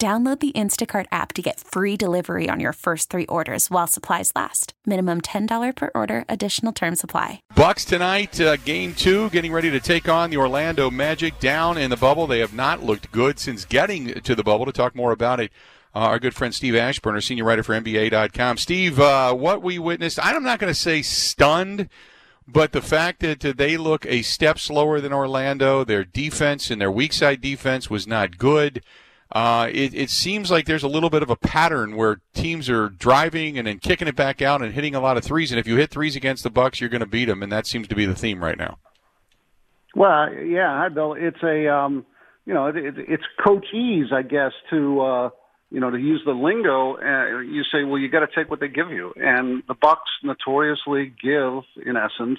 Download the Instacart app to get free delivery on your first three orders while supplies last. Minimum $10 per order, additional term supply. Bucks tonight, uh, game two, getting ready to take on the Orlando Magic down in the bubble. They have not looked good since getting to the bubble. To talk more about it, uh, our good friend Steve Aschburner, our senior writer for NBA.com. Steve, uh, what we witnessed, I'm not going to say stunned. But the fact that they look a step slower than Orlando, their defense and their weak side defense was not good. Uh, it, it, seems like there's a little bit of a pattern where teams are driving and then kicking it back out and hitting a lot of threes. And if you hit threes against the Bucks, you're going to beat them, and that seems to be the theme right now. Well, yeah, hi Bill. It's a um, you know it, it, it's coach ease, I guess, to uh, you know to use the lingo. Uh, you say, well, you got to take what they give you, and the Bucks notoriously give, in essence,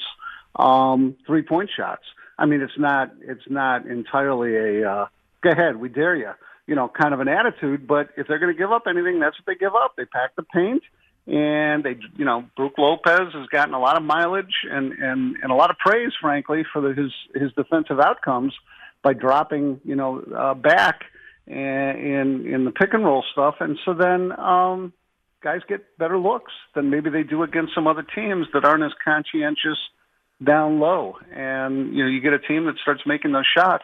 um, three point shots. I mean, it's not it's not entirely a uh, go ahead, we dare you you know, kind of an attitude. But if they're going to give up anything, that's what they give up. They pack the paint, and they, you know, Brook Lopez has gotten a lot of mileage and and and a lot of praise, frankly, for the, his his defensive outcomes by dropping, you know, uh, back in in the pick and roll stuff, and so then. um Guys get better looks than maybe they do against some other teams that aren't as conscientious down low. And you know, you get a team that starts making those shots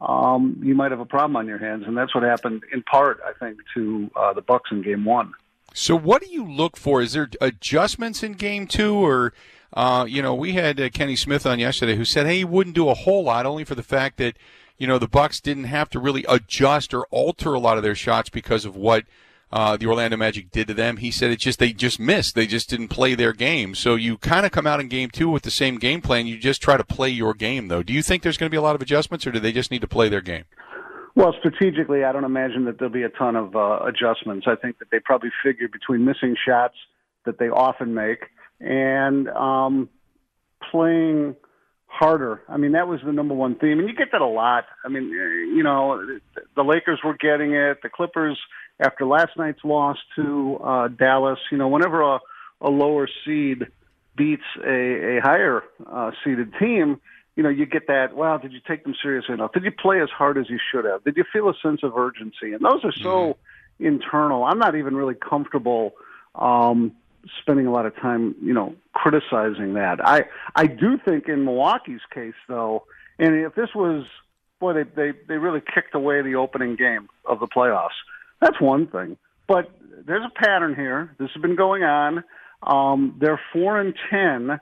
um, you might have a problem on your hands, and that's what happened in part, I think, to uh, the Bucks in Game One. So, what do you look for? Is there adjustments in Game Two, or uh, you know, we had uh, Kenny Smith on yesterday who said, "Hey, he wouldn't do a whole lot, only for the fact that." You know the Bucks didn't have to really adjust or alter a lot of their shots because of what uh, the Orlando Magic did to them. He said it's just they just missed. They just didn't play their game. So you kind of come out in game two with the same game plan. You just try to play your game, though. Do you think there's going to be a lot of adjustments, or do they just need to play their game? Well, strategically, I don't imagine that there'll be a ton of uh, adjustments. I think that they probably figure between missing shots that they often make and um, playing harder. I mean, that was the number one theme, and you get that a lot. I mean, you know, the Lakers were getting it. The Clippers after last night's loss to uh, Dallas, you know, whenever a, a lower seed beats a, a higher uh, seeded team, you know, you get that, wow, did you take them seriously enough? Did you play as hard as you should have? Did you feel a sense of urgency? And those are so mm-hmm. internal. I'm not even really comfortable um, spending a lot of time, you know, criticizing that. I I do think in Milwaukee's case, though, and if this was, boy, they they they really kicked away the opening game of the playoffs. That's one thing. But there's a pattern here. This has been going on. Um, they're four and ten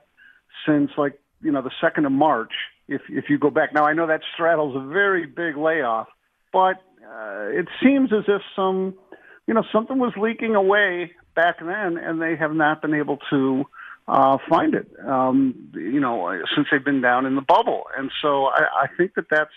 since like you know the second of March. If if you go back now, I know that straddles a very big layoff, but uh, it seems as if some you know something was leaking away back then, and they have not been able to uh, find it. Um, you know, since they've been down in the bubble, and so I, I think that that's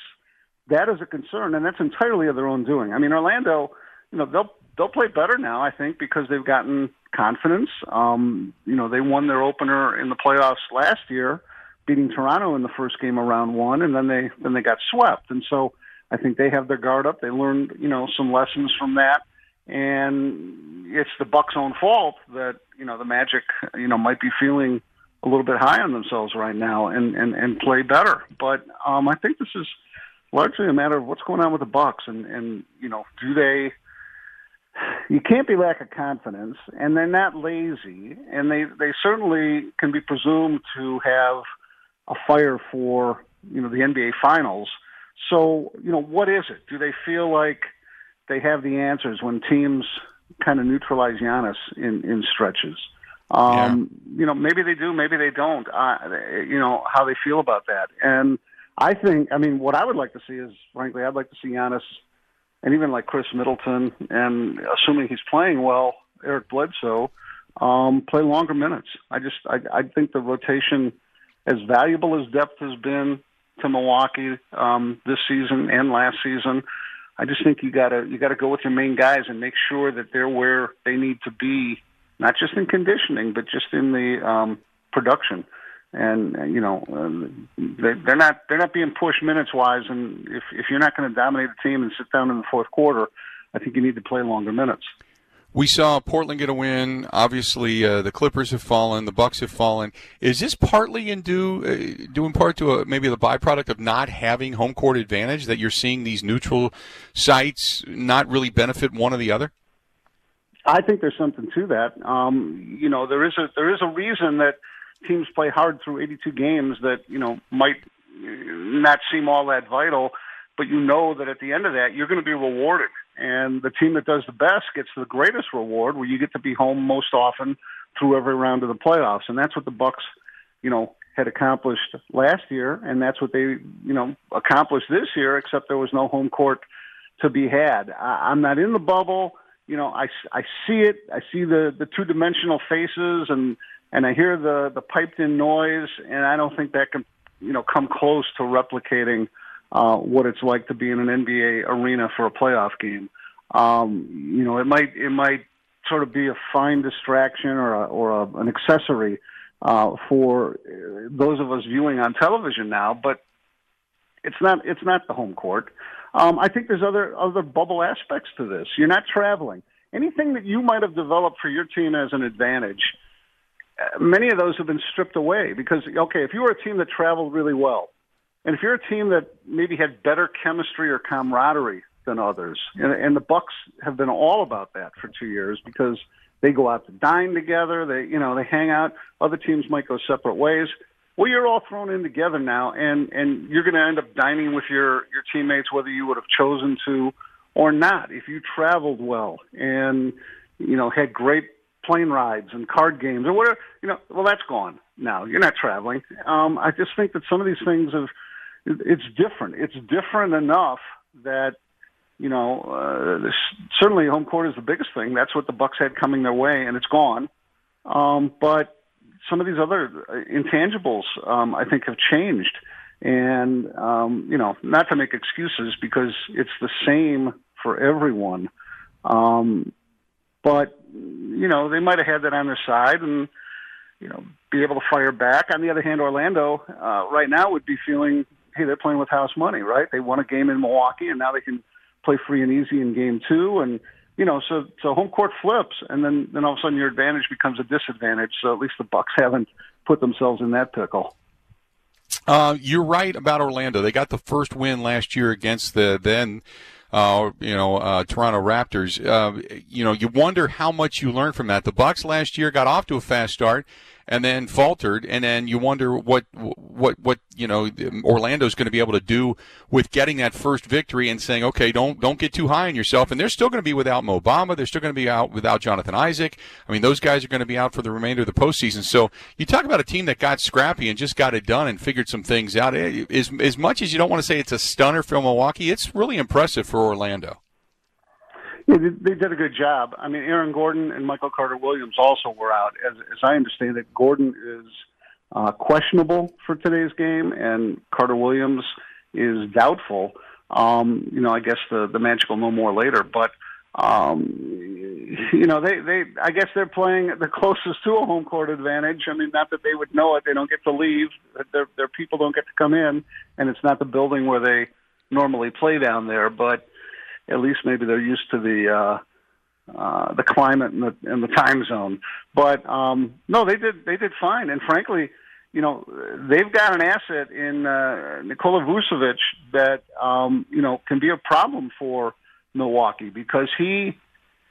that is a concern, and that's entirely of their own doing. I mean, Orlando you know they'll they'll play better now. I think because they've gotten confidence. Um, you know they won their opener in the playoffs last year, beating Toronto in the first game of round one, and then they then they got swept. And so I think they have their guard up. They learned you know some lessons from that, and it's the Bucks' own fault that you know the Magic you know might be feeling a little bit high on themselves right now and and and play better. But um, I think this is largely a matter of what's going on with the Bucks and and you know do they you can't be lack of confidence and they're not lazy and they they certainly can be presumed to have a fire for you know the NBA finals. So you know what is it? Do they feel like they have the answers when teams kind of neutralize Giannis in in stretches? Um yeah. you know maybe they do maybe they don't. Uh, you know how they feel about that. And I think, I mean, what I would like to see is, frankly, I'd like to see Giannis and even like Khris Middleton, and assuming he's playing well, Eric Bledsoe, um, play longer minutes. I just, I, I think the rotation, as valuable as depth has been to Milwaukee um, this season and last season, I just think you gotta, you gotta go with your main guys and make sure that they're where they need to be, not just in conditioning, but just in the um, production and uh, you know um, they're not they're not being pushed minutes wise. And if if you're not going to dominate the team and sit down in the fourth quarter, I think you need to play longer minutes. We saw Portland get a win. Obviously, uh, the Clippers have fallen. The Bucks have fallen. Is this partly in due, uh, due in part to a, maybe the byproduct of not having home court advantage that you're seeing these neutral sites not really benefit one or the other? I think there's something to that. Um, you know, there is a there is a reason that teams play hard through 82 games that you know might not seem all that vital, but you know that at the end of that you're going to be rewarded, and the team that does the best gets the greatest reward, where you get to be home most often through every round of the playoffs, and that's what the Bucks, you know, had accomplished last year, and that's what they, you know, accomplished this year. Except there was no home court to be had. I, I'm not in the bubble. You know, I, I see it. I see the the two dimensional faces and and I hear the the piped in noise, and I don't think that can you know come close to replicating uh, what it's like to be in an NBA arena for a playoff game. Um, you know, it might it might sort of be a fine distraction or a, or a, an accessory uh, for those of us viewing on television now, but it's not it's not the home court. Um, I think there's other other bubble aspects to this. You're not traveling. Anything that you might have developed for your team as an advantage many of those have been stripped away because okay, if you were a team that traveled really well, and if you're a team that maybe had better chemistry or camaraderie than others, and, and the Bucks have been all about that for two years because they go out to dine together, they you know they hang out. Other teams might go separate ways. Well, you're all thrown in together now, and and you're going to end up dining with your your teammates whether you would have chosen to or not. If you traveled well and you know had great plane rides and card games or whatever. You know, well, that's gone now. You're not traveling. Um, I just think that some of these things have. It's different. It's different enough that you know uh, certainly home court is the biggest thing. That's what the Bucks had coming their way, and it's gone. Um, but some of these other uh, intangibles, um, I think, have changed. And um, you know, not to make excuses because it's the same for everyone. Um, but you know, they might have had that on their side and you know be able to fire back. On the other hand, Orlando uh, right now would be feeling, hey, they're playing with house money, right? They won a game in Milwaukee, and now they can play free and easy in game two, and you know, so so home court flips, and then then all of a sudden your advantage becomes a disadvantage. So at least the Bucks haven't put themselves in that pickle. Uh, you're right about Orlando. They got the first win last year against the then uh, you know, uh, Toronto Raptors. Uh, you know, you wonder how much you learned from that. The Bucks last year got off to a fast start and then faltered, and then you wonder what what what you know Orlando's going to be able to do with getting that first victory and saying, okay, don't don't get too high on yourself. And they're still going to be without Mo Bamba. They're still going to be out without Jonathan Isaac. I mean, those guys are going to be out for the remainder of the postseason. So you talk about a team that got scrappy and just got it done and figured some things out. Eh, as as much as you don't want to say it's a stunner for Milwaukee, it's really impressive for Orlando. Yeah, they did a good job. I mean, Aaron Gordon and Michael Carter Williams also were out. As, as I understand it, Gordon is uh, questionable for today's game, and Carter Williams is doubtful. Um, you know, I guess the the Magic will know more later, but um, you know, they they I guess they're playing the closest to a home court advantage. I mean, not that they would know it; they don't get to leave. Their their people don't get to come in, and it's not the building where they normally play down there, but at least maybe they're used to the uh, uh, the climate and the and the time zone. But um, no, they did they did fine, and frankly, you know, they've got an asset in uh, Nikola Vucevic that um, you know can be a problem for Milwaukee because he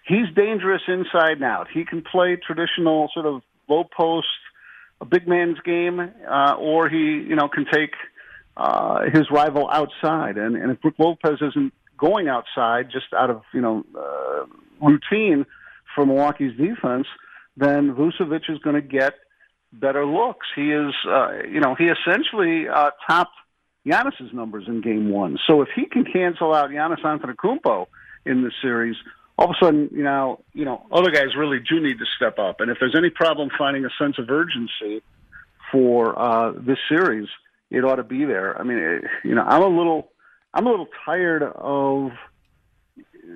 he's dangerous inside and out. He can play traditional sort of low post, a big man's game, uh, or he you know can take uh, his rival outside. And, and if Brook Lopez isn't going outside just out of you know uh, routine for Milwaukee's defense, then Vucevic is going to get better looks. He is, uh, you know, he essentially uh, topped Giannis's numbers in Game One. So if he can cancel out Giannis Antetokounmpo in this series, all of a sudden, you know, you know, other guys really do need to step up. And if there's any problem finding a sense of urgency for uh, this series, it ought to be there. I mean, it, you know, I'm a little, I'm a little tired of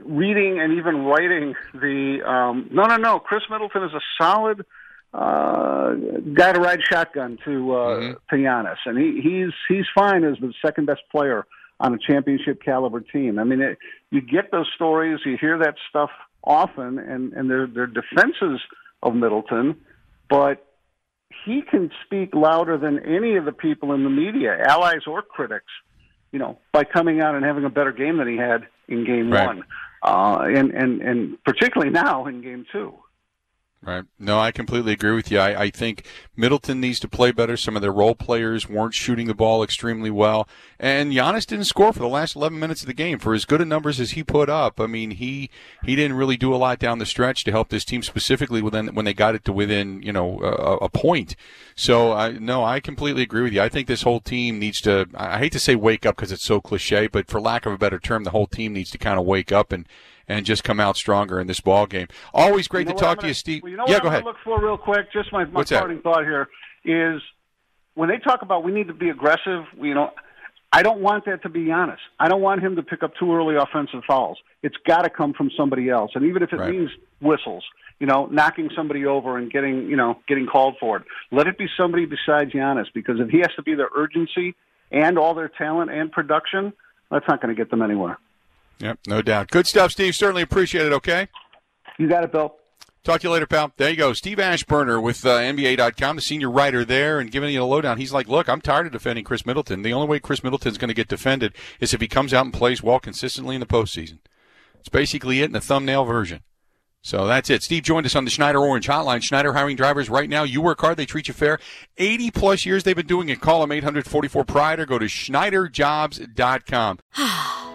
reading and even writing the um, no, no, no. Khris Middleton is a solid uh, guy to ride shotgun to uh, mm-hmm. to Giannis, and he, he's he's fine as the second best player on a championship caliber team. I mean, it, you get those stories, you hear that stuff often, and and they're they're defenses of Middleton, but he can speak louder than any of the people in the media, allies or critics, you know, by coming out and having a better game than he had in game right. one, uh, and and and particularly now in game two. Right. No, I completely agree with you. I, I, think Middleton needs to play better. Some of their role players weren't shooting the ball extremely well. And Giannis didn't score for the last 11 minutes of the game. For as good a numbers as he put up, I mean, he he didn't really do a lot down the stretch to help this team, specifically when, when they got it to within, you know, a, a point. So, I, no, I completely agree with you. I think this whole team needs to, I hate to say wake up because it's so cliche, but for lack of a better term, the whole team needs to kind of wake up and and just come out stronger in this ball game. Always great you know to talk gonna, to you, Steve. Well, you know yeah, go ahead. Look for real quick. Just my, my What's parting that? thought here is when they talk about we need to be aggressive. You know, I don't want that to be honest. I don't want him to pick up too early offensive fouls. It's got to come from somebody else, and even if it right. means whistles, you know, knocking somebody over and getting you know getting called for it. Let it be somebody besides Giannis because if he has to be their urgency and all their talent and production, that's not going to get them anywhere. Yep, no doubt. Good stuff, Steve. Certainly appreciate it. Okay. You got it, Bill. Talk to you later, pal. There you go. Steve Aschburner with uh, NBA.com, the senior writer there, and giving you a lowdown. He's like, look, I'm tired of defending Khris Middleton. The only way Khris Middleton's going to get defended is if he comes out and plays well consistently in the postseason. It's basically it in a thumbnail version. So that's it. Steve joined us on the Schneider Orange Hotline. Schneider hiring drivers right now. You work hard, they treat you fair. 80 plus years they've been doing it. Call them 844 Pride or go to SchneiderJobs.com.